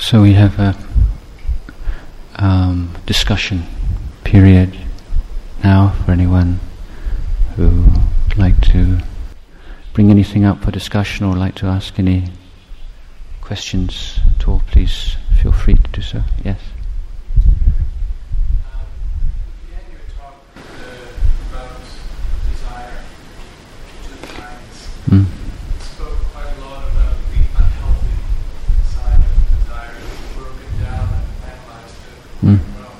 so we have a um, discussion period now for anyone who would like to bring anything up for discussion or like to ask any questions at all, please feel free to do so. Yes. Mm. Spoke quite a lot about the unhealthy side of desire, broken down and analyzed it mm. well.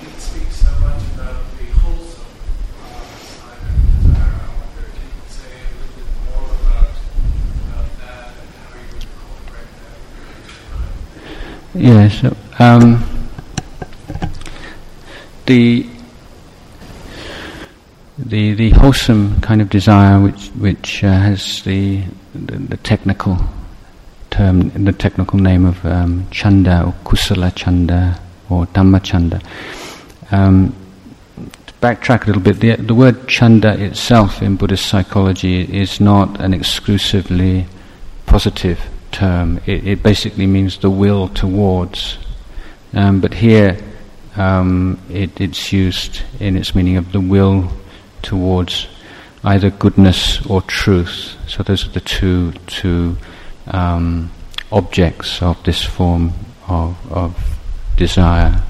You speak so much about the wholesome uh, side of desire. I wonder if you could say a little bit more about, about that and how you would incorporate So um, the the the wholesome kind of desire, which which uh, has the, the, the technical term, the technical name of um, chanda or kusala chanda or dhamma chanda. Um, to backtrack a little bit, the the word chanda itself in Buddhist psychology is not an exclusively positive term. It, it basically means the will towards. Um, but here, um, it, it's used in its meaning of the will towards either goodness or truth. So those are the two two um, objects of this form of, of desire.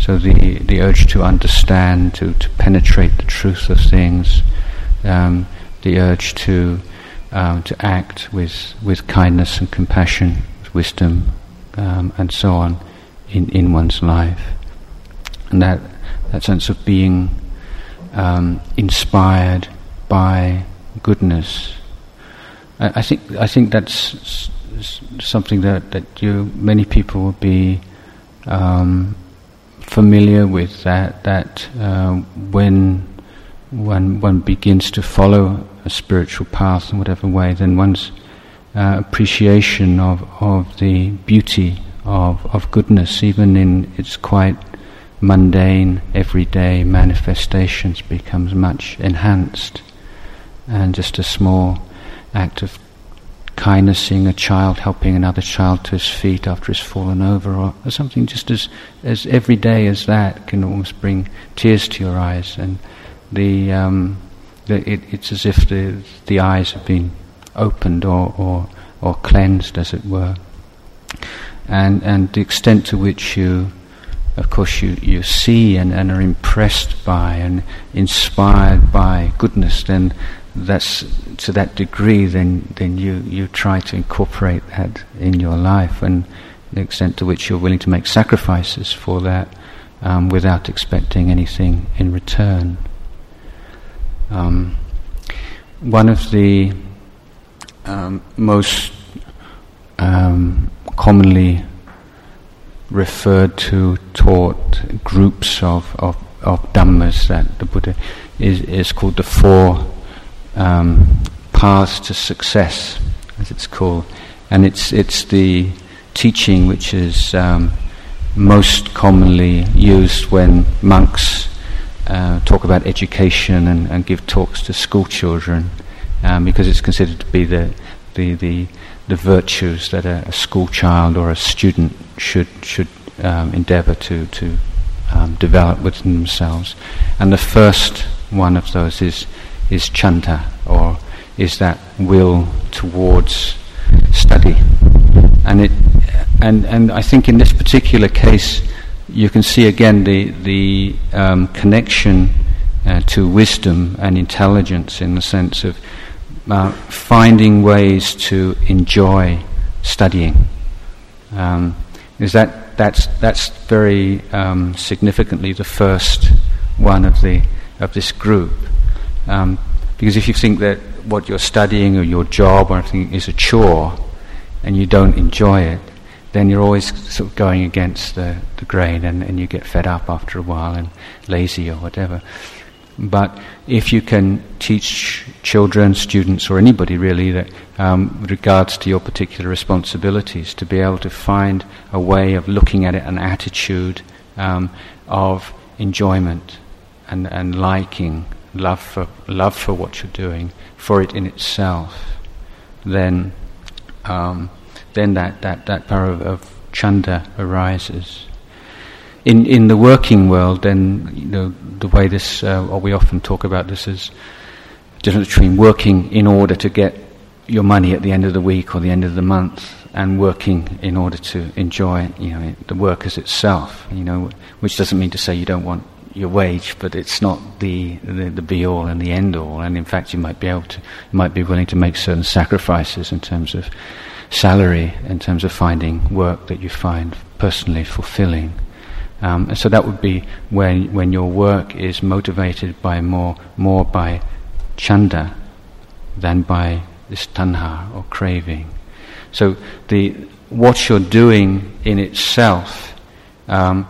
So the the urge to understand, to, to penetrate the truth of things, um, the urge to um, to act with with kindness and compassion, with wisdom, um, and so on, in in one's life, and that that sense of being um, inspired by goodness. I, think I think that's something that, that you many people will be um, familiar with. That that uh, when one one begins to follow a spiritual path in whatever way, then one's uh, appreciation of of the beauty of of goodness, even in its quite mundane, everyday manifestations becomes much enhanced. And just a small act of kindness, seeing a child helping another child to his feet after he's fallen over, or, or something just as, as everyday as that can almost bring tears to your eyes. And the, um, it, it's as if the, the eyes have been opened or, or, or cleansed, as it were. And, and the extent to which you of course, you, you see and, and are impressed by and inspired by goodness, then that's to that degree, then, then you, you try to incorporate that in your life, and the extent to which you're willing to make sacrifices for that um, without expecting anything in return. Um, one of the um, most um, commonly referred to, taught groups of, of, of dhammas that the Buddha is, is called the four um, paths to success, as it's called. And it's, it's the teaching which is um, most commonly used when monks uh, talk about education and, and, give talks to school children, um, because it's considered to be the, the, the the virtues that a, a school child or a student should should um, endeavour to to um, develop within themselves. And the first one of those is is chanda, or is that will towards study. And it and and I think in this particular case, you can see again the the um, connection uh, to wisdom and intelligence in the sense of uh, finding ways to enjoy studying. Um, is that that's that's very um, significantly the first one of the of this group, um, because if you think that what you're studying or your job or anything is a chore, and you don't enjoy it, then you're always sort of going against the, the grain, and, and you get fed up after a while and lazy or whatever. But if you can teach children, students, or anybody really, that um, regards to your particular responsibilities, to be able to find a way of looking at it, an attitude um, of enjoyment and, and liking, love for love for what you're doing, for it in itself, then um, then that, that, that power of, of, chanda arises. In in the working world, then you know, the way this, uh, or we often talk about this as difference between working in order to get your money at the end of the week or the end of the month, and working in order to enjoy, you know, the work as itself. You know, which doesn't mean to say you don't want your wage, but it's not the, the, the be all and the end all. And in fact, you might be able to, you might be willing to make certain sacrifices in terms of salary, in terms of finding work that you find personally fulfilling. Um, and so that would be when when your work is motivated by more more by chanda than by this tanha or craving. So the what you're doing in itself um,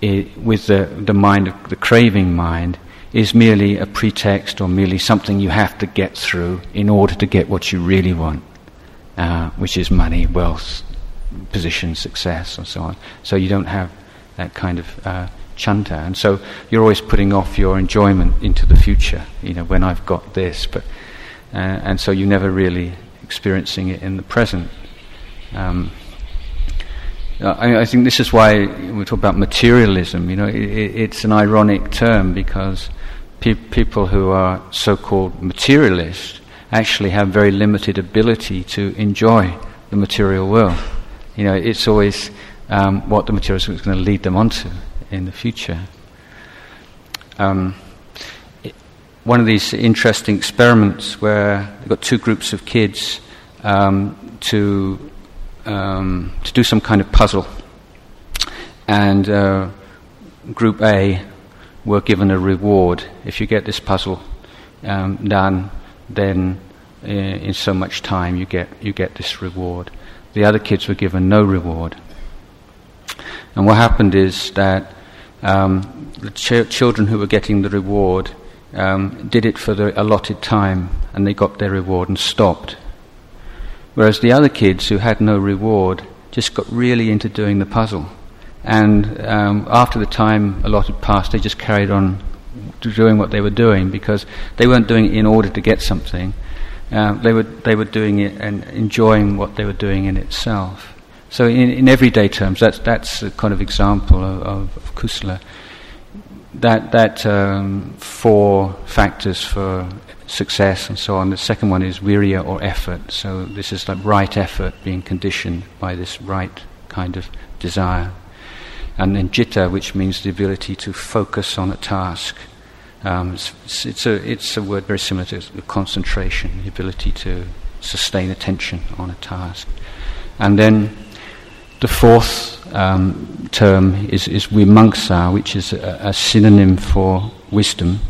it, with the, the mind, the craving mind, is merely a pretext or merely something you have to get through in order to get what you really want, uh, which is money, wealth, position, success, and so on. So you don't have that kind of uh, chanda, and so you're always putting off your enjoyment into the future. You know, when I've got this, but uh, and so you're never really experiencing it in the present. Um, I, I, think this is why we talk about materialism. You know, it, it's an ironic term because pe- people who are so-called materialists actually have very limited ability to enjoy the material world. You know, it's always um, what the material is going to lead them onto in the future. Um, it, one of these interesting experiments where they've got two groups of kids um, to um, to do some kind of puzzle. And uh, Group A were given a reward. If you get this puzzle um, done, then uh, in so much time you get, you get this reward. The other kids were given no reward. And what happened is that um, the ch- children who were getting the reward um, did it for the allotted time and they got their reward and stopped. Whereas the other kids who had no reward just got really into doing the puzzle. And um, after the time allotted passed, they just carried on doing what they were doing because they weren't doing it in order to get something. Uh, they, were, they were doing it and enjoying what they were doing in itself. So, in, in everyday terms, that's, that's a kind of example of, of, of kusala. That, that um, four factors for success and so on. The second one is virya or effort. So this is like right effort being conditioned by this right kind of desire. And then citta, which means the ability to focus on a task. Um, it's, it's, a, it's a word very similar to concentration, the ability to sustain attention on a task. And then the fourth um, term is, is vimamsa, which is a, a synonym for wisdom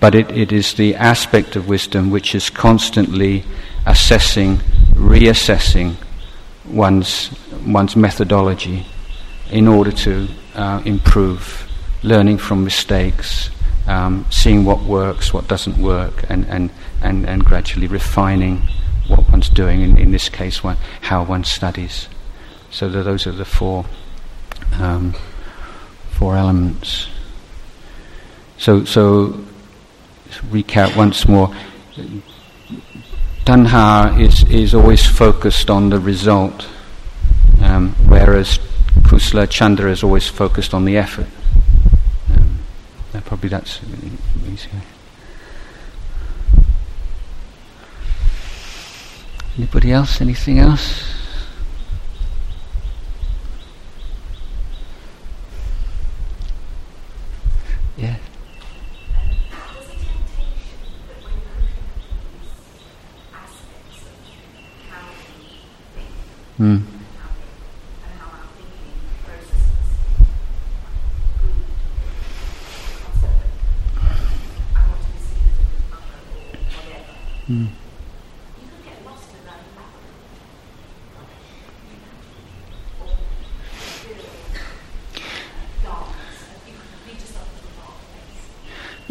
but it, it is the aspect of wisdom which is constantly assessing, reassessing one's, one's methodology in order to uh, improve, learning from mistakes, um, seeing what works, what doesn't work, and, and, and, and gradually refining what one's doing, in, in this case, one, how one studies. So those are the four, um, four elements. So, so recap once more. Tanha is, is always focused on the result, um, whereas Kusala Chanda is always focused on the effort. Probably that's easier. Anybody else? Anything else? Yeah. Mm.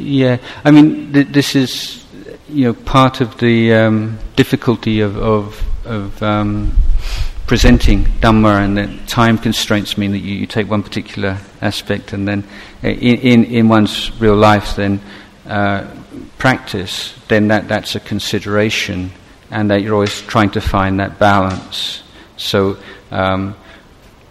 Yeah, I mean, th- this is you know part of the um, difficulty of of, of um, presenting Dhamma and the time constraints mean that you, you, take one particular aspect and then uh, in, in, in one's real life then uh, practice, then that, that's a consideration and that you're always trying to find that balance. So um,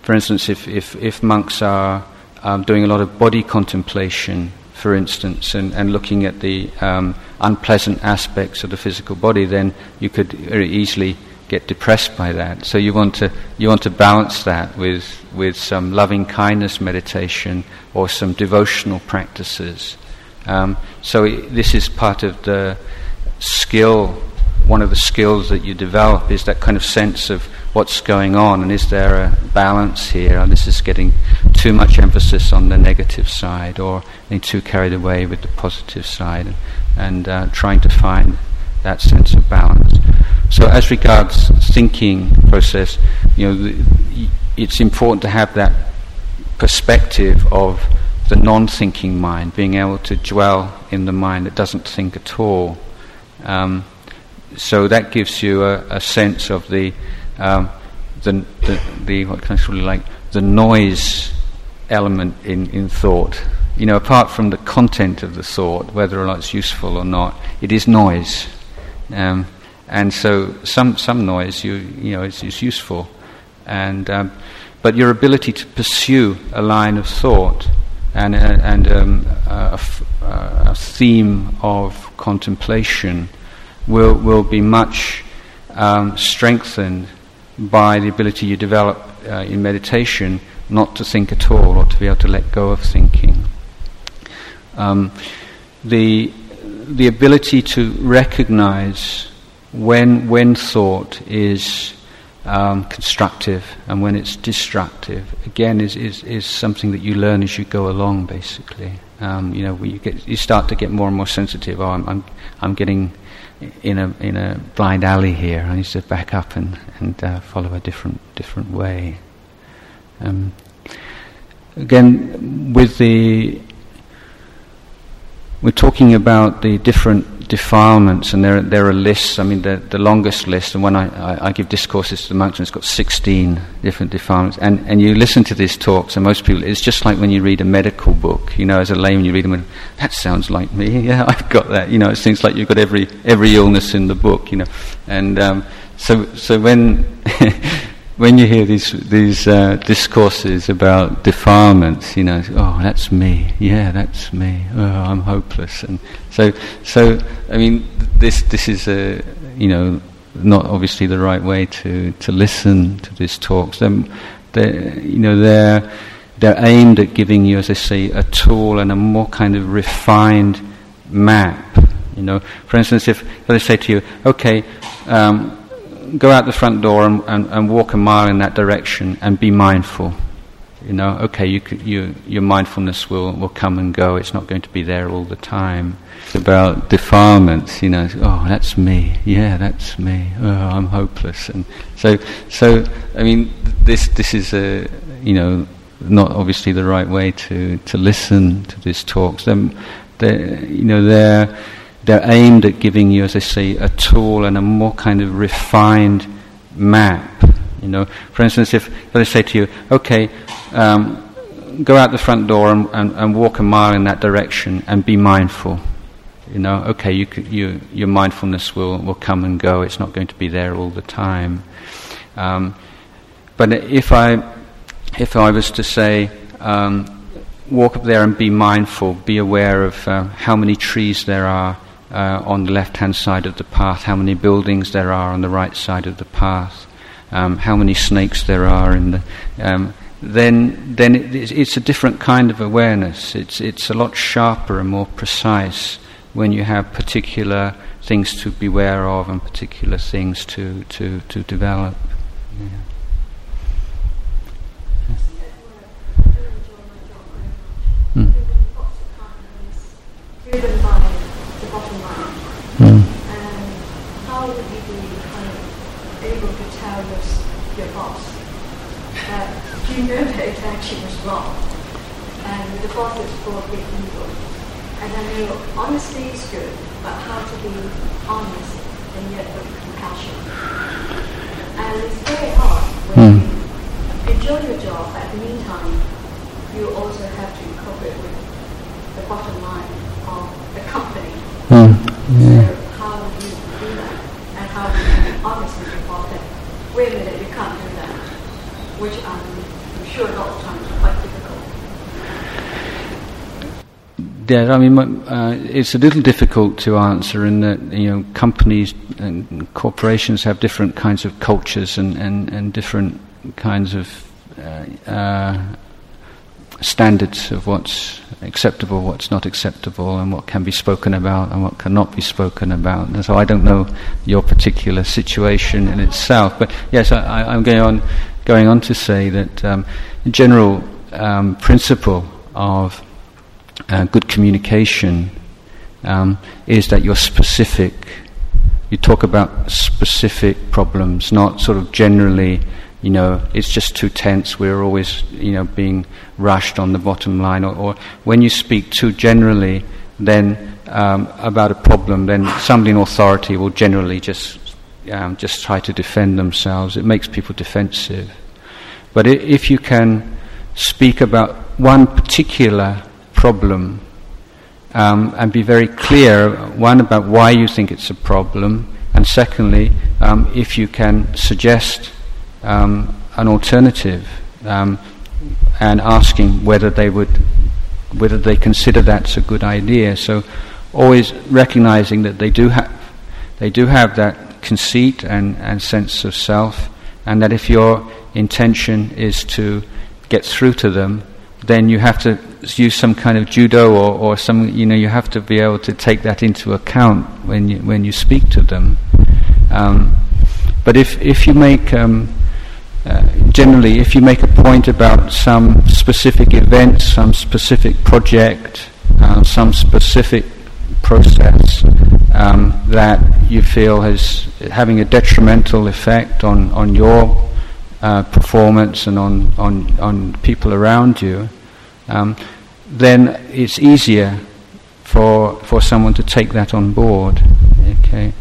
for instance, if, if, if monks are um, doing a lot of body contemplation, for instance, and, and looking at the um, unpleasant aspects of the physical body, then you could very easily get depressed by that. So you want to you want to balance that with with some loving kindness meditation or some devotional practices. Um, so it, this is part of the skill. One of the skills that you develop is that kind of sense of what's going on, and is there a balance here? And this is getting too much emphasis on the negative side, or getting too carried away with the positive side, and, and uh, trying to find that sense of balance. So, as regards thinking process, you know, the, it's important to have that perspective of the non-thinking mind, being able to dwell in the mind that doesn't think at all. Um, so that gives you a, a sense of the, um, the, the, the what can I sort like the noise element in, in thought. You know, apart from the content of the thought, whether or not it's useful or not, it is noise. Um, and so some, some noise you, you know, is, is useful. And, um, but your ability to pursue a line of thought and, uh, and um, theme of contemplation will, will be much um, strengthened by the ability you develop uh, in meditation not to think at all or to be able to let go of thinking. Um, the, the ability to recognize when, when thought is um, constructive and when it's destructive, again, is, is, is something that you learn as you go along, basically. Um, you know, you, get, you start to get more and more sensitive. Oh, I'm, I'm, I'm getting in a, in a blind alley here. I need to back up and, and uh, follow a different, different way. Um, again, with the we're talking about the different defilements, and there, there are lists. I mean, the, the longest list, and when I, I, I give discourses to the monks, and it's got 16 different defilements. And, and you listen to these talks, and most people, it's just like when you read a medical book. You know, as a layman, you read them, and that sounds like me. Yeah, I've got that. You know, it seems like you've got every, every illness in the book, you know. And um, so, so when. when you hear these these uh, discourses about defilements, you know, oh, that's me. Yeah, that's me. Oh, I'm hopeless. And so, so I mean, this this is a you know not obviously the right way to, to listen to these talks. They're, they're, you know, they're they're aimed at giving you, as I say, a tool and a more kind of refined map. You know, for instance, if, I say to you, okay. Um, go out the front door and, and, and, walk a mile in that direction and be mindful. You know, okay, you, you, your mindfulness will, will come and go. It's not going to be there all the time. It's about defilements, you know. Oh, that's me. Yeah, that's me. Oh, I'm hopeless. And so, so I mean, this this is a you know not obviously the right way to, to listen to these talks. They're you know they're they're aimed at giving you, as I say, a tool and a more kind of refined map. You know, for instance, if, I say to you, okay, um, go out the front door and, and, and, walk a mile in that direction and be mindful. You know, okay, you, you, your mindfulness will, will come and go. It's not going to be there all the time. Um, but if I, if I was to say, um, walk up there and be mindful, be aware of uh, how many trees there are, uh, on the left hand side of the path, how many buildings there are on the right side of the path, um, how many snakes there are in the. Um, then, then it, it's a different kind of awareness. It's, it's a lot sharper and more precise when you have particular things to beware of and particular things to, to, to develop. Yeah. Hmm. Mm. And how would you be kind of able to tell your, your boss that you know that it actually was wrong? And the boss is for big evil. And I know honesty is good, but how to be honest and yet with compassion. And it's very hard when mm. you enjoy your job, but at the meantime, you also have to cope with the bottom line of the company. Mm. Yeah. So how do you do that? And how do you honestly report that, you can't do that, which I'm sure a lot of times quite difficult. Yeah, I mean, uh, it's a little difficult to answer in that you know companies and corporations have different kinds of cultures and, and, and different kinds of uh, uh, standards of what's acceptable, what's not acceptable, and what can be spoken about and what cannot be spoken about. And so I don't know your particular situation in itself, but yes, I, am going on going on to say that um, general um, principle of uh, good communication um, is that you're specific. You talk about specific problems, not sort of generally you know, it's just too tense, we're always, you know, being rushed on the bottom line, or, or when you speak too generally, then um, about a problem, then somebody in authority will generally just um, just try to defend themselves. It makes people defensive. But if you can speak about one particular problem um, and be very clear, one about why you think it's a problem, and secondly, um, if you can suggest um, an alternative um, and asking whether they would whether they consider that's a good idea. So always recognizing that they do have they do have that conceit and, and sense of self and that if your intention is to get through to them, then you have to use some kind of judo or, or some you know you have to be able to take that into account when you when you speak to them. Um, but if if you make um, generally, if you make a point about some specific event, some specific project, uh, some specific process um, that you feel is having a detrimental effect on, on your uh, performance and on, on, on people around you, um, then it's easier for, for someone to take that on board. Okay?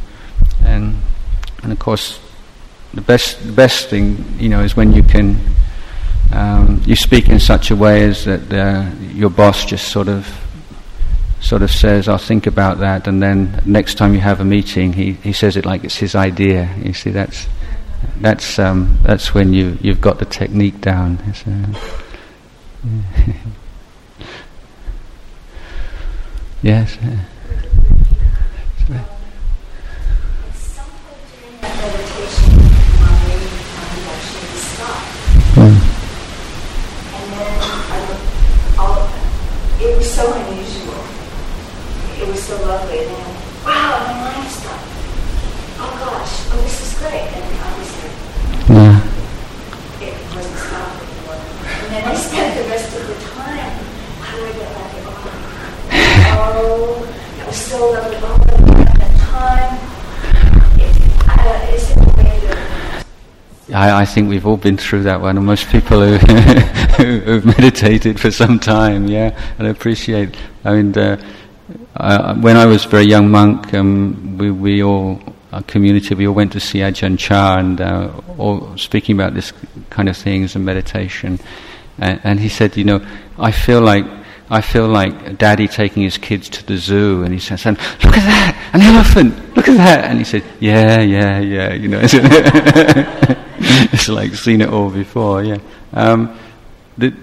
And, and of course, the best the best thing you know is when you can um, you speak in such a way as that uh, your boss just sort of sort of says, "I'll think about that," and then next time you have a meeting, he, he says it like it's his idea. You see, that's that's um, that's when you you've got the technique down. Yes. it was so unusual. It was so lovely. And then, wow, my mind stopped. Oh gosh, oh this is great. And obviously, yeah. it wasn't stopped anymore. And then I spent the rest of the time, how do I get back at oh, oh, that was so lovely. Oh, that time. It, uh, is it a way to I, I, think we've all been through that one, and most people who, who've meditated for some time, yeah, and appreciate. I mean, uh, when I was a very young monk, um, we, we all, our community, we all went to see Ajahn Chah and uh, all speaking about this kind of things and meditation. And, and he said, you know, I feel like I feel like daddy taking his kids to the zoo and he says, look at that, an elephant, look at that. And he said, yeah, yeah, yeah, you know. it's like seen it all before, yeah. Um, the,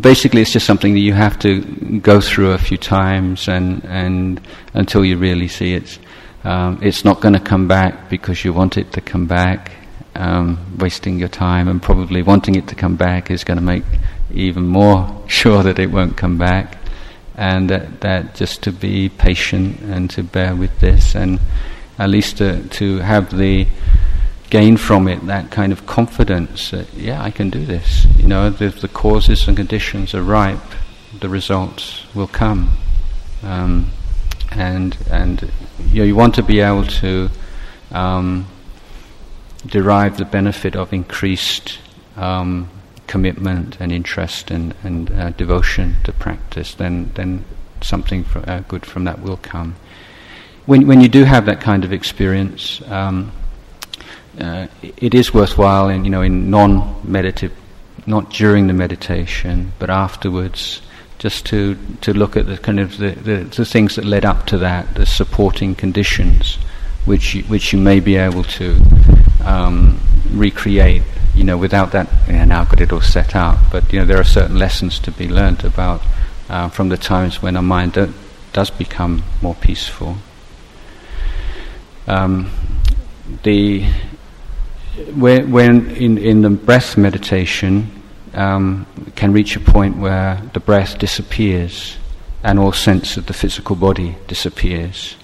basically, it's just something that you have to go through a few times and, and until you really see it. Um, it's not going to come back because you want it to come back. Um, wasting your time and probably wanting it to come back is going to make even more sure that it won't come back. And that, that just to be patient and to bear with this and at least to, to have the gain from it that kind of confidence that, yeah, I can do this. You know, if the causes and conditions are ripe, the results will come. Um, and and you, know, you want to be able to um, derive the benefit of increased um, commitment and interest and, and uh, devotion to practice, then then something for, uh, good from that will come. When when you do have that kind of experience. Um, uh, it is worthwhile in you know in non-meditative, not during the meditation, but afterwards, just to to look at the kind of the, the, the things that led up to that, the supporting conditions, which you, which you may be able to um, recreate, you know, without that. Yeah, now I've got it all set out. But you know, there are certain lessons to be learned about uh, from the times when our mind does become more peaceful. Um, the when, when in, in the breath meditation um, can reach a point where the breath disappears and all sense of the physical body disappears.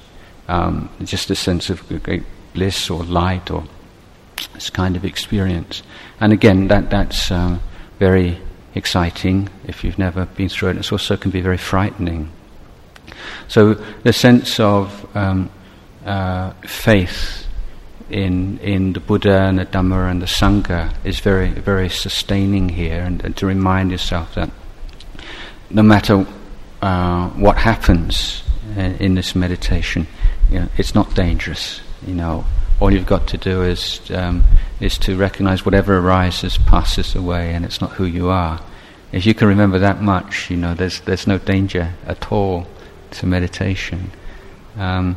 Um, just a sense of great bliss or light or this kind of experience. And again, that that's uh, very exciting if you've never been through it. It also can be very frightening. So the sense of um, uh, faith in in the Buddha and the Dhamma and the Sangha is very very sustaining here, and, and to remind yourself that no matter uh, what happens in, in this meditation, you know, it's not dangerous. You know, all you've got to do is um, is to recognize whatever arises passes away, and it's not who you are. If you can remember that much, you know, there's there's no danger at all to meditation. Um,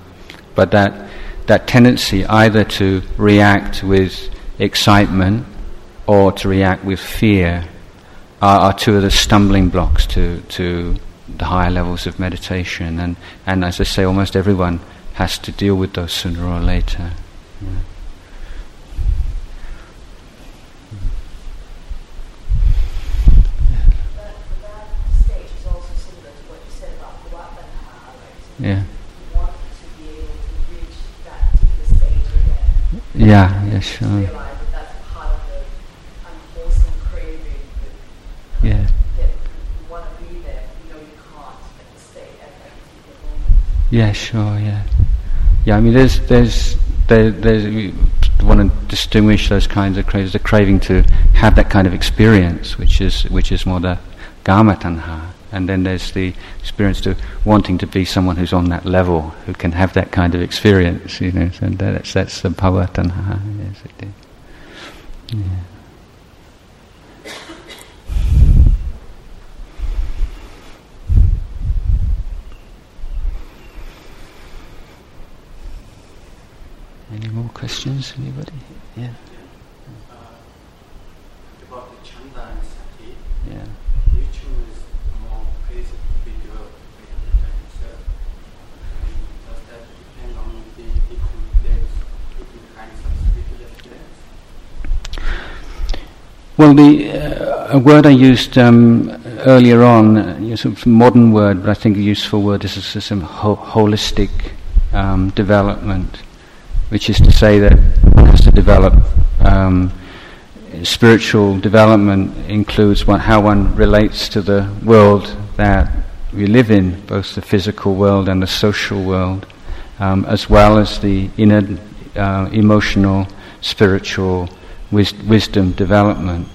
but that that tendency either to react with excitement or to react with fear are, are two of the stumbling blocks to to the higher levels of meditation. And and as I say, almost everyone has to deal with those sooner or later. Yeah. Yeah. Yeah, yeah, sure. Yeah. Yeah, sure, yeah. Yeah, I mean, there's, there's, there, there's, you want to distinguish those kinds of cravings, the craving to have that kind of experience, which is, which is more the Kama tanha. And then there's the experience to wanting to be someone who's on that level, who can have that kind of experience, you know. So that's, that's the bhava tanha, yes, it is. Yeah. Any more questions? Anybody? Yeah. Uh, about the chanda and sati. Yeah. You choose more place to be developed itself. And does that depend on the different levels, different kinds of spiritual experience? Well, the uh, a word I used um, earlier on, uh, sort of modern word, but I think a useful word is a, some ho- holistic um, development which is to say that one has to develop um, spiritual development includes what, how one relates to the world that we live in, both the physical world and the social world, um, as well as the inner uh, emotional, spiritual wis- wisdom development.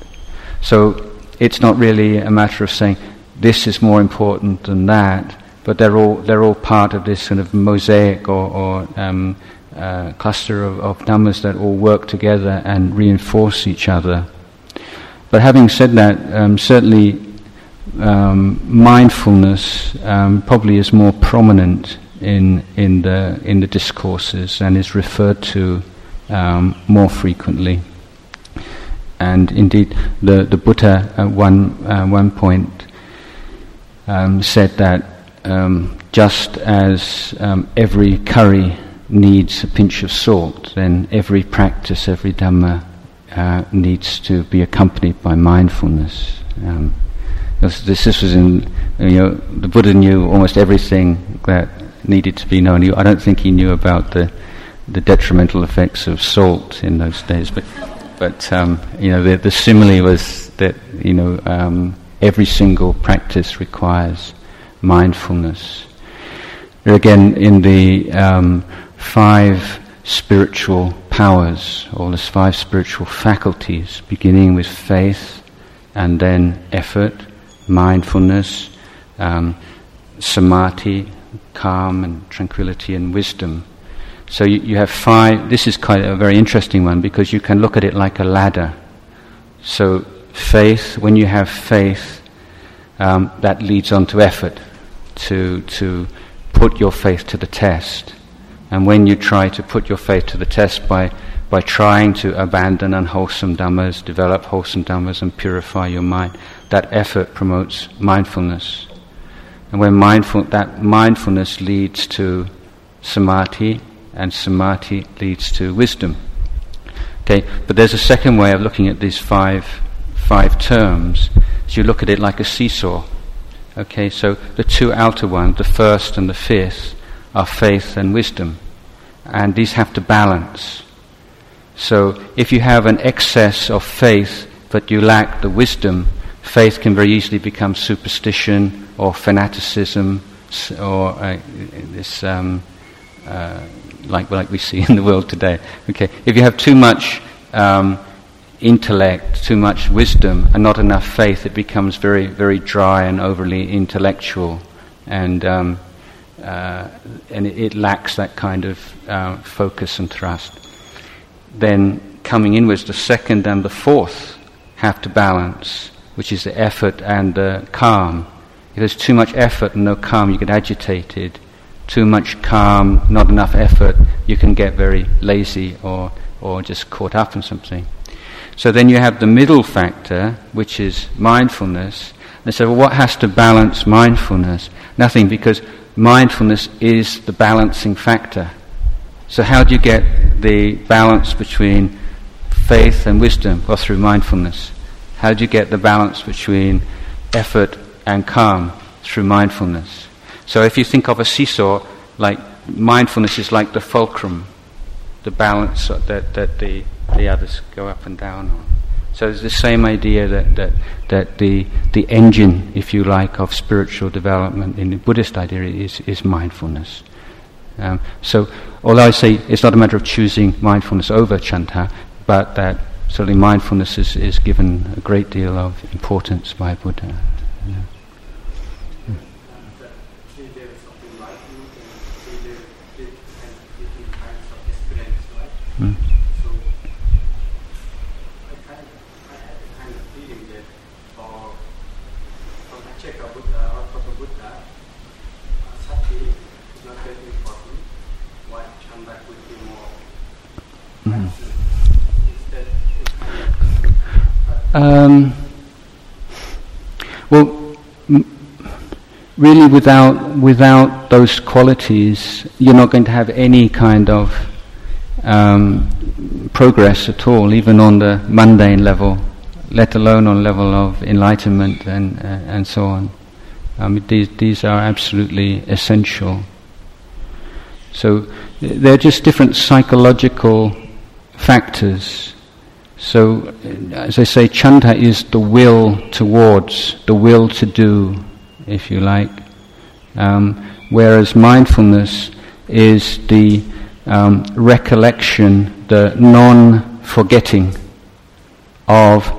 So it's not really a matter of saying this is more important than that, but they're all they're all part of this sort of mosaic or, or um, uh, cluster of, of dhammas that all work together and reinforce each other. But having said that, um, certainly um, mindfulness um, probably is more prominent in in the in the discourses and is referred to um, more frequently. And indeed, the the Buddha at one uh, one point um, said that um, just as every curry needs a pinch of salt, then every practice, every Dhamma uh, needs to be accompanied by mindfulness. Um, this, this, was in, you know, the Buddha knew almost everything that needed to be known. I don't think he knew about the, the detrimental effects of salt in those days, but, but um, you know, the, the, simile was that, you know, um, every single practice requires mindfulness. Again, in the um, five spiritual powers, all these five spiritual faculties, beginning with faith and then effort, mindfulness, um, samadhi, calm and tranquility and wisdom. So you, you have five, this is quite a very interesting one because you can look at it like a ladder. So faith, when you have faith, um, that leads on to effort, to, to put your faith to the test. And when you try to put your faith to the test by by trying to abandon unwholesome dhammas, develop wholesome dhammas, and purify your mind. That effort promotes mindfulness. And when mindful, that mindfulness leads to samadhi, and samadhi leads to wisdom. Okay, but there's a second way of looking at these five five terms. Is you look at it like a seesaw. Okay, so the two outer ones, the first and the fifth, are faith and wisdom, and these have to balance. So if you have an excess of faith but you lack the wisdom, faith can very easily become superstition or fanaticism or uh, this um, uh, like like we see in the world today. Okay, if you have too much um, intellect, too much wisdom, and not enough faith, it becomes very very dry and overly intellectual, and um, uh, and it, it, lacks that kind of uh, focus and trust then coming inwards, the second and the fourth have to balance, which is the effort and the calm. If there's too much effort and no calm, you get agitated. Too much calm, not enough effort, you can get very lazy or, or just caught up in something. So then you have the middle factor, which is mindfulness. And so, what has to balance mindfulness? Nothing, because mindfulness is the balancing factor. So, how do you get the balance between faith and wisdom? Well, through mindfulness. How do you get the balance between effort and calm? Through mindfulness. So, if you think of a seesaw, like mindfulness is like the fulcrum, the balance that, that the, the others go up and down on. So it's the same idea that, that, that the, the engine, if you like, of spiritual development in the Buddhist idea is, is mindfulness. Um, so, although I say it's not a matter of choosing mindfulness over chanda, but that certainly mindfulness is, is given a great deal of importance by Buddha. Yeah. Mm. Um, well, really, without without those qualities, you're not going to have any kind of um, progress at all, even on the mundane level, let alone on level of enlightenment and uh, and so on. Um, these these are absolutely essential. So they're just different psychological factors so, as I say, chanda is the will towards, the will to do, if you like. Um, whereas mindfulness is the um, recollection, the non forgetting of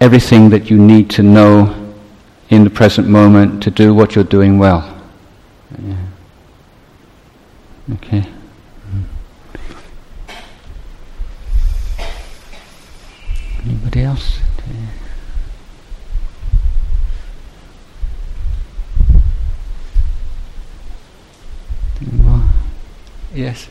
everything that you need to know in the present moment to do what you're doing well. Yeah. Okay. Anybody else? Yes.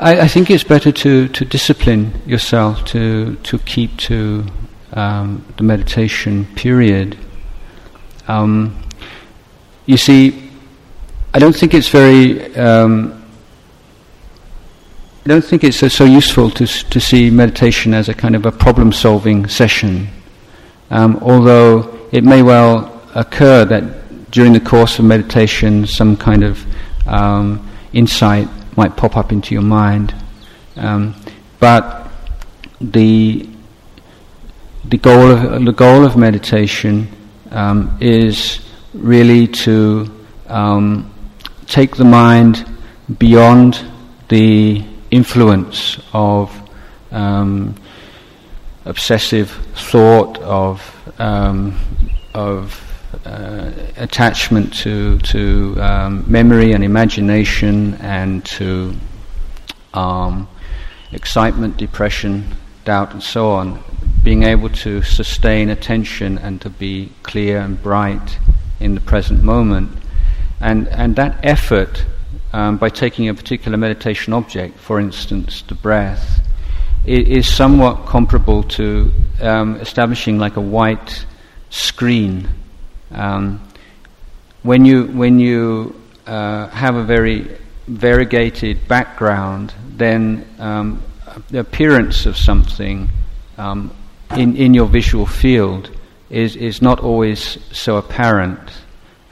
I, I, think it's better to, to discipline yourself to, to keep to um, the meditation period. Um, you see, I don't think it's very um, I don't think it's so, so useful to, to see meditation as a kind of a problem solving session. Um, although it may well occur that during the course of meditation some kind of um, insight might pop up into your mind. Um, but the, the, goal of, the goal of meditation um, is really to um, take the mind beyond the influence of um, obsessive thought, of um, of uh, attachment to to um, memory and imagination, and to um, excitement, depression, doubt, and so on. Being able to sustain attention and to be clear and bright in the present moment, and and that effort um, by taking a particular meditation object, for instance, the breath, is somewhat comparable to um, establishing like a white screen. Um, when you when you uh, have a very variegated background, then um, the appearance of something um, in in your visual field is is not always so apparent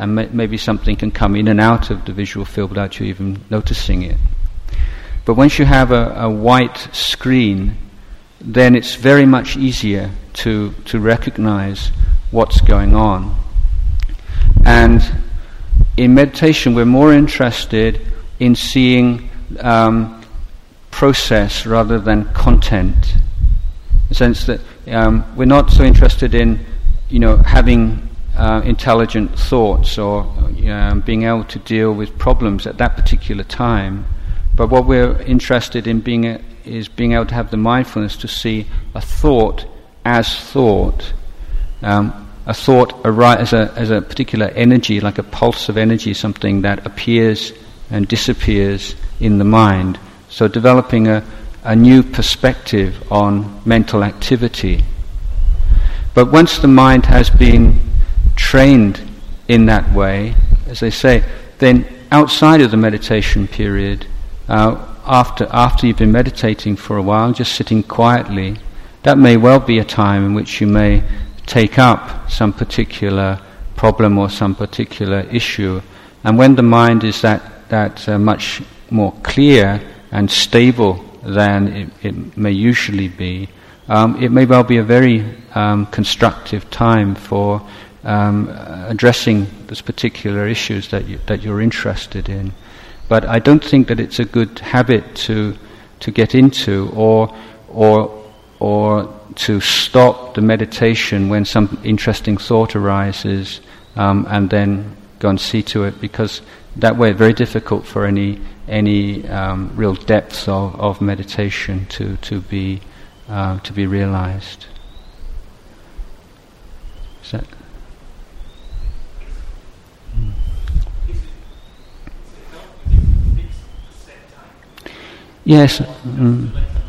and may, maybe something can come in and out of the visual field without you even noticing it. But once you have a, a white screen, then it's very much easier to, to recognize what's going on. And in meditation, we're more interested in seeing um, process rather than content. In the sense that um, we're not so interested in, you know, having uh, intelligent thoughts or um, being able to deal with problems at that particular time. But what we're interested in being a, is being able to have the mindfulness to see a thought as thought, um, a thought as a, as a particular energy, like a pulse of energy, something that appears and disappears in the mind. So developing a, a new perspective on mental activity. But once the mind has been trained in that way, as they say, then outside of the meditation period, uh, after, after you've been meditating for a while, just sitting quietly, that may well be a time in which you may take up some particular problem or some particular issue. And when the mind is that, that uh, much more clear and stable than it, it may usually be, um, it may well be a very um, constructive time for um, addressing those particular issues that you, that you're interested in. But I don't think that it's a good habit to to get into, or or or to stop the meditation when some interesting thought arises, um, and then go and see to it, because that way it's very difficult for any any um, real depths of, of meditation to to be uh, to be realized. Is that Yes. Mm.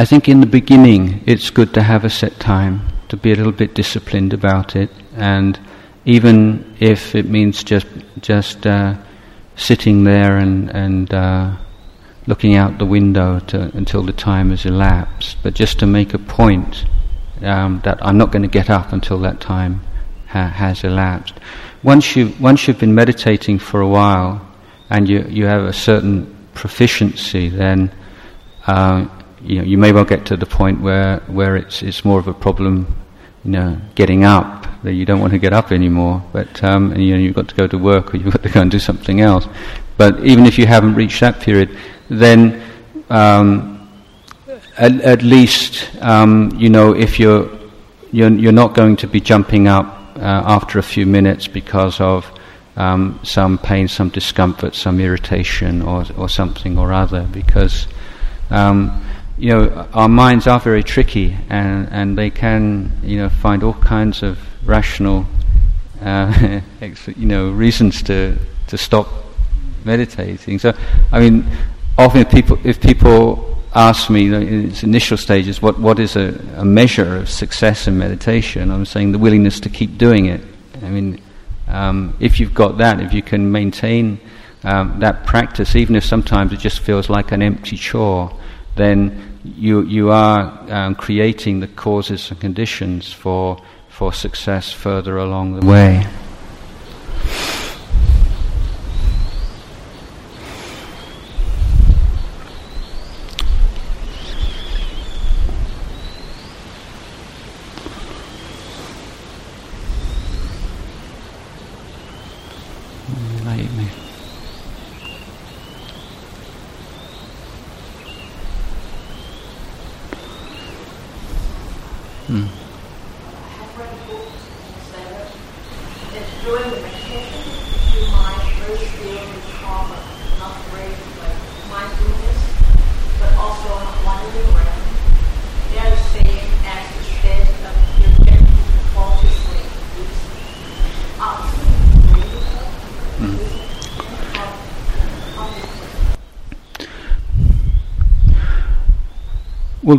I think in the beginning it's good to have a set time, to be a little bit disciplined about it, and even if it means just just uh, sitting there and and uh, looking out the window to, until the time has elapsed, but just to make a point um, that I'm not going to get up until that time ha- has elapsed. Once you once you've been meditating for a while and you you have a certain proficiency, then uh, you know you may well get to the point where where it's it's more of a problem, you know, getting up that you don't want to get up anymore. But um, and, you know you've got to go to work or you've got to go and do something else. But even if you haven't reached that period, then um, at, at, least um, you know if you're, you're you're not going to be jumping up uh, after a few minutes because of um, some pain, some discomfort, some irritation, or, or something or other. Because um, you know our minds are very tricky, and, and they can you know find all kinds of rational uh, you know reasons to to stop meditating. So I mean, often if people if people asked me in its initial stages what, what is a, a, measure of success in meditation, I'm saying the willingness to keep doing it. I mean, um, if you've got that, if you can maintain um, that practice, even if sometimes it just feels like an empty chore, then you, you are um, creating the causes and conditions for, for success further along the way. Well,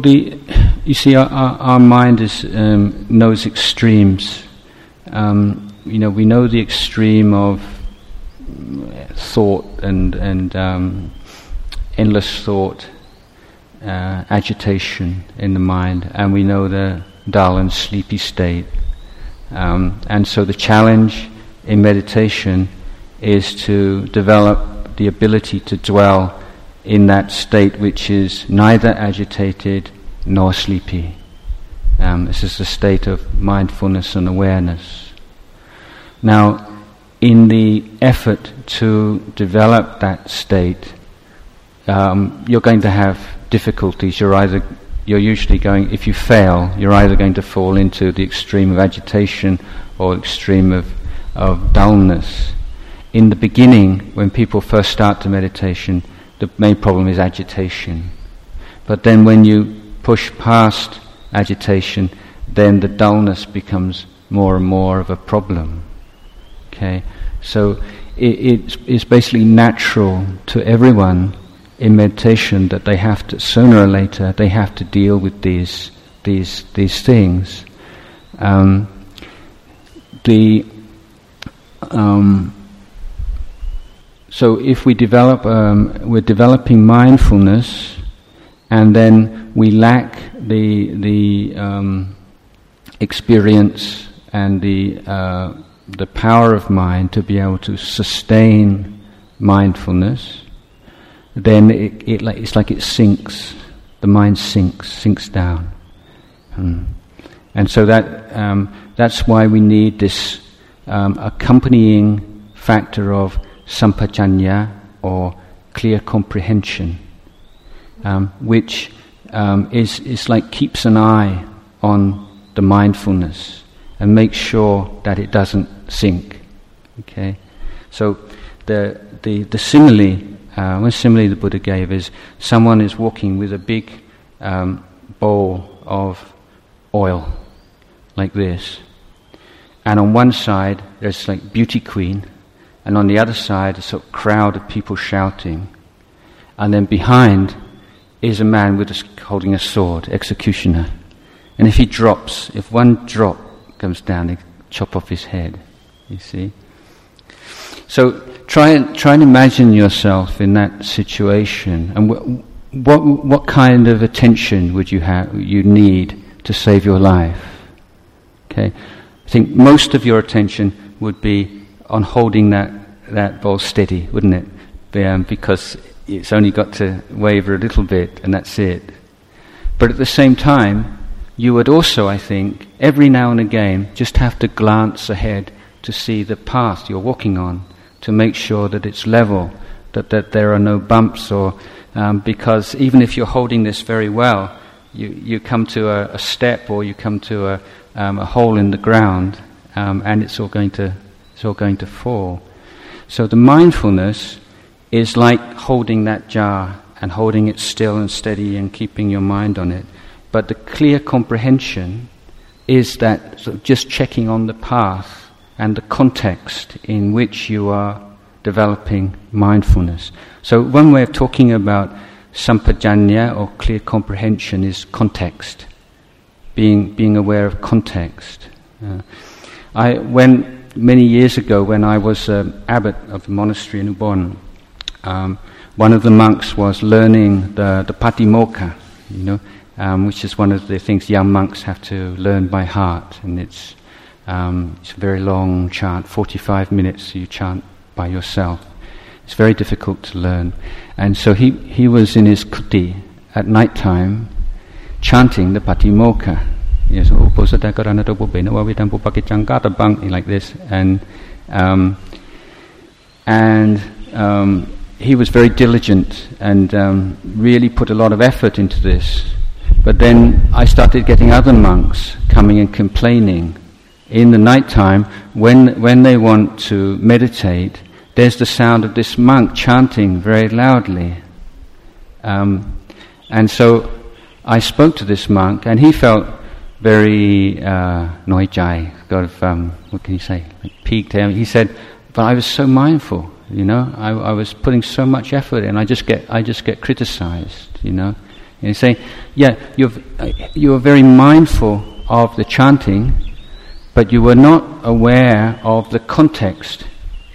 the you see, our, our, our mind is um, knows extremes. Um, you know, we know the extreme of thought and and um, endless thought, uh, agitation in the mind, and we know the dull and sleepy state. Um, and so, the challenge in meditation is to develop the ability to dwell in that state which is neither agitated nor sleepy. Um, this is a state of mindfulness and awareness. Now, in the effort to develop that state, um, you're going to have difficulties. You're either you're usually going, if you fail, you're either going to fall into the extreme of agitation or extreme of, of dullness. In the beginning, when people first start to meditation, the main problem is agitation. But then when you push past agitation, then the dullness becomes more and more of a problem. Okay, so it, it's, it's basically natural to everyone in meditation that they have to sooner or later they have to deal with these these these things. Um, the um, so if we develop, um, we're developing mindfulness, and then we lack the the um, experience and the uh, the power of mind to be able to sustain mindfulness, then it, it it's like it sinks. The mind sinks, sinks down, hmm. and so that um, that's why we need this um, accompanying factor of sampajanya or clear comprehension, um, which um, is, is like keeps an eye on the mindfulness and makes sure that it doesn't sink. Okay, so the the the simile, uh, one simile the Buddha gave is someone is walking with a big um, bowl of oil, like this, and on one side there's like beauty queen, and on the other side, a sort of crowd of people shouting. And then behind is a man with a, holding a sword, executioner. And if he drops, if one drop comes down, they chop off his head. You see? So try and, try and imagine yourself in that situation. And wh- what, what kind of attention would you, have, you need to save your life? Okay? I think most of your attention would be on holding that, that ball steady, wouldn't it? Um, because it's only got to waver a little bit and that's it. But at the same time, you would also, I think, every now and again just have to glance ahead to see the path you're walking on, to make sure that it's level, that, that there are no bumps, or um, because even if you're holding this very well, you, you come to a, a step or you come to a, um, a hole in the ground, um, and it's all going to it's all going to fall. So the mindfulness is like holding that jar and holding it still and steady and keeping your mind on it. But the clear comprehension is that sort of just checking on the path and the context in which you are developing mindfulness. So one way of talking about sampajanya or clear comprehension is context, being being aware of context. Uh, I when many years ago when I was um, abbot of the monastery in Ubon, um, one of the monks was learning the, the Patimokkha, you know, um, which is one of the things young monks have to learn by heart. And it's, um, it's a very long chant, 45 minutes you chant by yourself. It's very difficult to learn. And so he, he was in his kuti at night time chanting the Patimokkha. Yes, oh, like this. And, um, and um, he was very diligent and um, really put a lot of effort into this. But then I started getting other monks coming and complaining. In the night time, when, when they want to meditate, there's the sound of this monk chanting very loudly. Um, and so I spoke to this monk, and he felt very uh, noijai, kind of, um, what can you say, like piqued. He said, but I was so mindful, you know, I, I was putting so much effort in, I just get, I just get criticized, you know. And you say, yeah, you're, you are very mindful of the chanting, but you were not aware of the context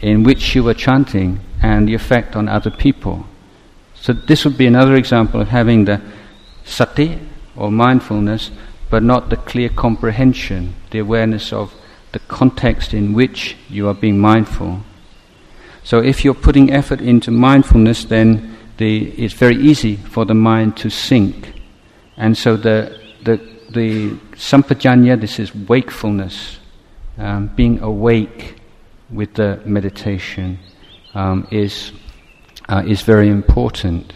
in which you were chanting and the effect on other people. So this would be another example of having the sati or mindfulness, but not the clear comprehension, the awareness of the context in which you are being mindful. So if you're putting effort into mindfulness, then the, it's very easy for the mind to sink. And so the, the, the sampajanya, this is wakefulness, um, being awake with the meditation, um, is, uh, is very important.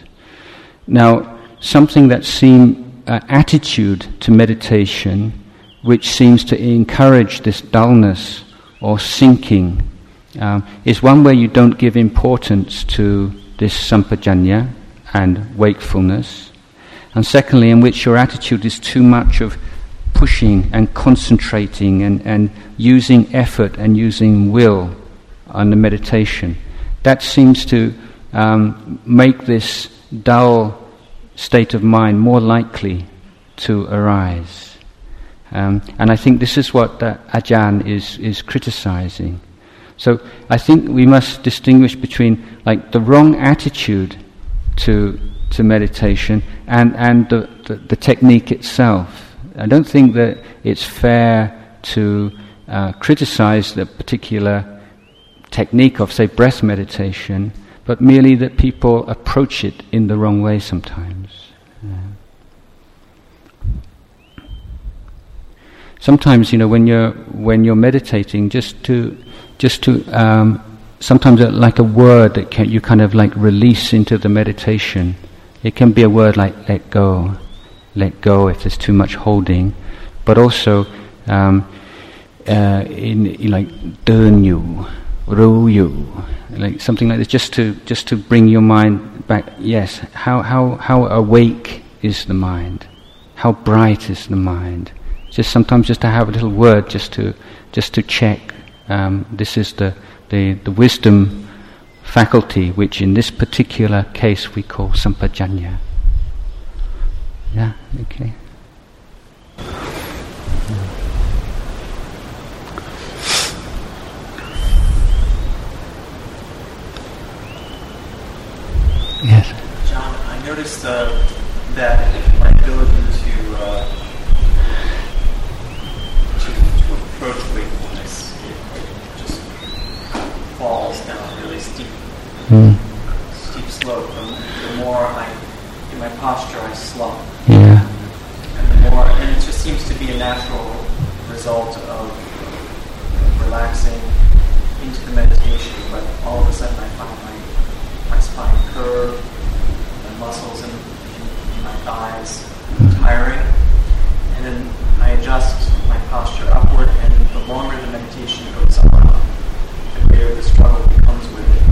Now, something that seems uh, attitude to meditation, which seems to encourage this dullness or sinking, um, is one where you don't give importance to this sampajanya and wakefulness. And secondly, in which your attitude is too much of pushing and concentrating and, and using effort and using will on the meditation. That seems to um, make this dull state of mind more likely to arise. Um, and I think this is what uh, Ajahn is, is criticizing. So I think we must distinguish between like the wrong attitude to to meditation and and the, the, the technique itself. I don't think that it's fair to uh, criticize the particular technique of say breath meditation, but merely that people approach it in the wrong way sometimes. Yeah. Sometimes, you know, when you're when you're meditating, just to just to um, sometimes like a word that can, you kind of like release into the meditation. It can be a word like let go, let go if there's too much holding, but also um, uh, in, in like you, like something like this, just to just to bring your mind back. Yes, how how how awake is the mind? How bright is the mind? Just sometimes just to have a little word, just to just to check um, this is the, the, the wisdom faculty, which in this particular case we call sampajanya. Yeah, okay. Yes. John, I noticed uh, that my ability to uh, to, to just falls down a really steep, mm. steep slope. The, the more I, in my posture, I slump. Yeah. And the more, and it just seems to be a natural result of relaxing into the meditation. But all of a sudden, I find my my spine curve, my muscles in, in, in my thighs tiring, and then I adjust my posture upward, and the longer the meditation goes on, greater the struggle becomes with it.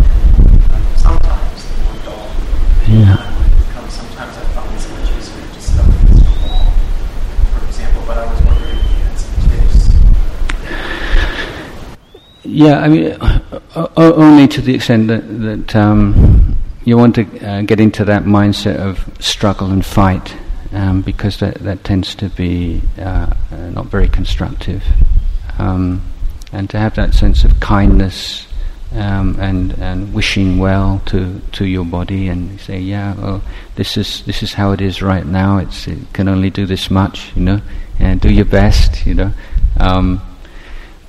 And sometimes the more dull yeah. becomes. Sometimes I find it's much easier to sit up against a wall, for example. But I was wondering if you had some tips. Yeah, I mean, only to the extent that, that um, you want to uh, get into that mindset of struggle and fight, um, because that, that tends to be uh, not very constructive. Um, and to have that sense of kindness um, and and wishing well to to your body, and say, yeah, well, this is this is how it is right now. It's it can only do this much, you know, and do your best, you know. Um,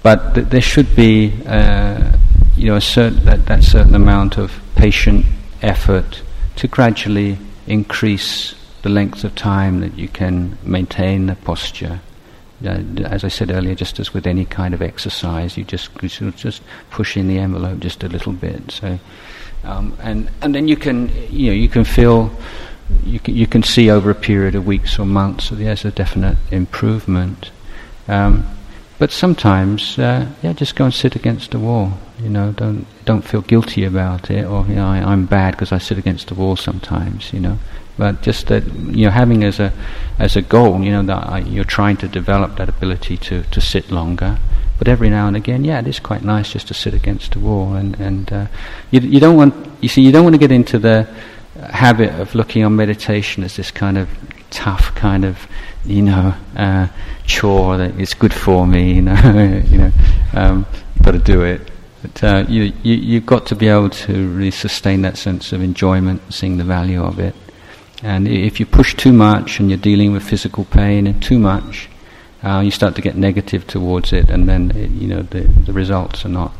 but th- there should be, uh, you know, a certain that, that certain amount of patient effort to gradually increase the length of time that you can maintain the posture. Uh, as I said earlier, just as with any kind of exercise, you just you sort of just pushing the envelope just a little bit. So, um, and and then you can you know you can feel you can, you can see over a period of weeks or months that there's a definite improvement. Um, but sometimes, uh, yeah, just go and sit against a wall. You know, don't don't feel guilty about it, or you know, I, am bad because I sit against the wall sometimes. You know, but just that you know, having as a as a goal, you know, that I, you're trying to develop that ability to to sit longer. But every now and again, yeah, it is quite nice just to sit against a wall, and and uh, you you don't want you see you don't want to get into the habit of looking on meditation as this kind of tough kind of you know, uh, chore that is good for me, you know, you know, um, got to do it. But uh, you, you, you've got to be able to really sustain that sense of enjoyment, seeing the value of it. And if you push too much and you're dealing with physical pain and too much, uh, you start to get negative towards it, and then it, you know the the results are not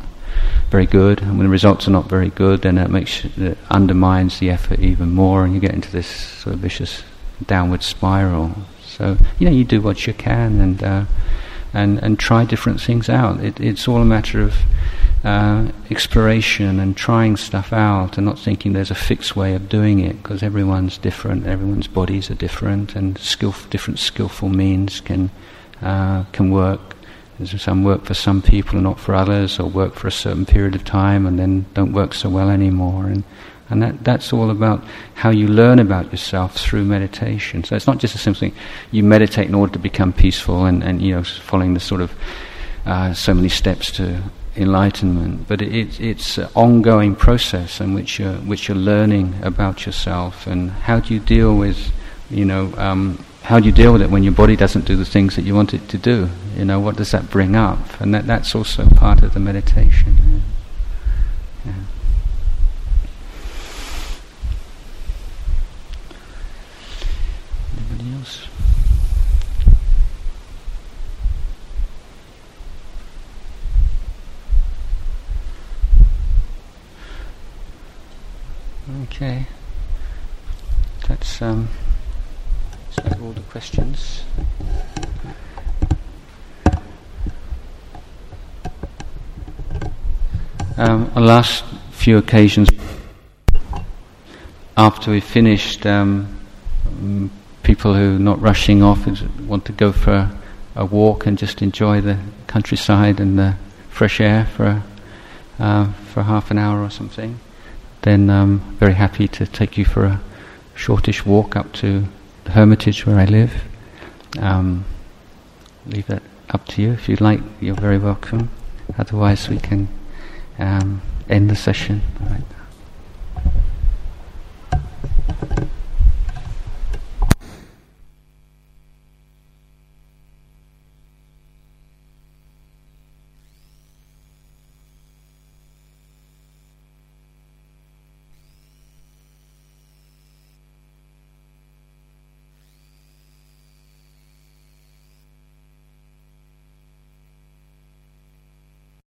very good. And when the results are not very good, then it makes it undermines the effort even more, and you get into this sort of vicious downward spiral. So you know, you do what you can and uh, and and try different things out. It, it's all a matter of uh, exploration and trying stuff out, and not thinking there's a fixed way of doing it because everyone's different. Everyone's bodies are different, and skillful, different skillful means can uh, can work. There's some work for some people and not for others, or work for a certain period of time and then don't work so well anymore. And and that, that's all about how you learn about yourself through meditation. So it's not just a simple thing, you meditate in order to become peaceful and, and you know, following the sort of uh, so many steps to enlightenment, but it, it's an ongoing process in which you're, which you're learning about yourself and how do you deal with, you know, um, how do you deal with it when your body doesn't do the things that you want it to do? You know, what does that bring up? And that, that's also part of the meditation. Yeah. Yeah. Okay. That's um that's all the questions. Um, on last few occasions, after we finished, um, people who are not rushing off want to go for a walk and just enjoy the countryside and the fresh air for uh, for half an hour or something then I'm very happy to take you for a shortish walk up to the hermitage where I live. Um, leave that up to you. If you'd like, you're very welcome. Otherwise, we can um, end the session.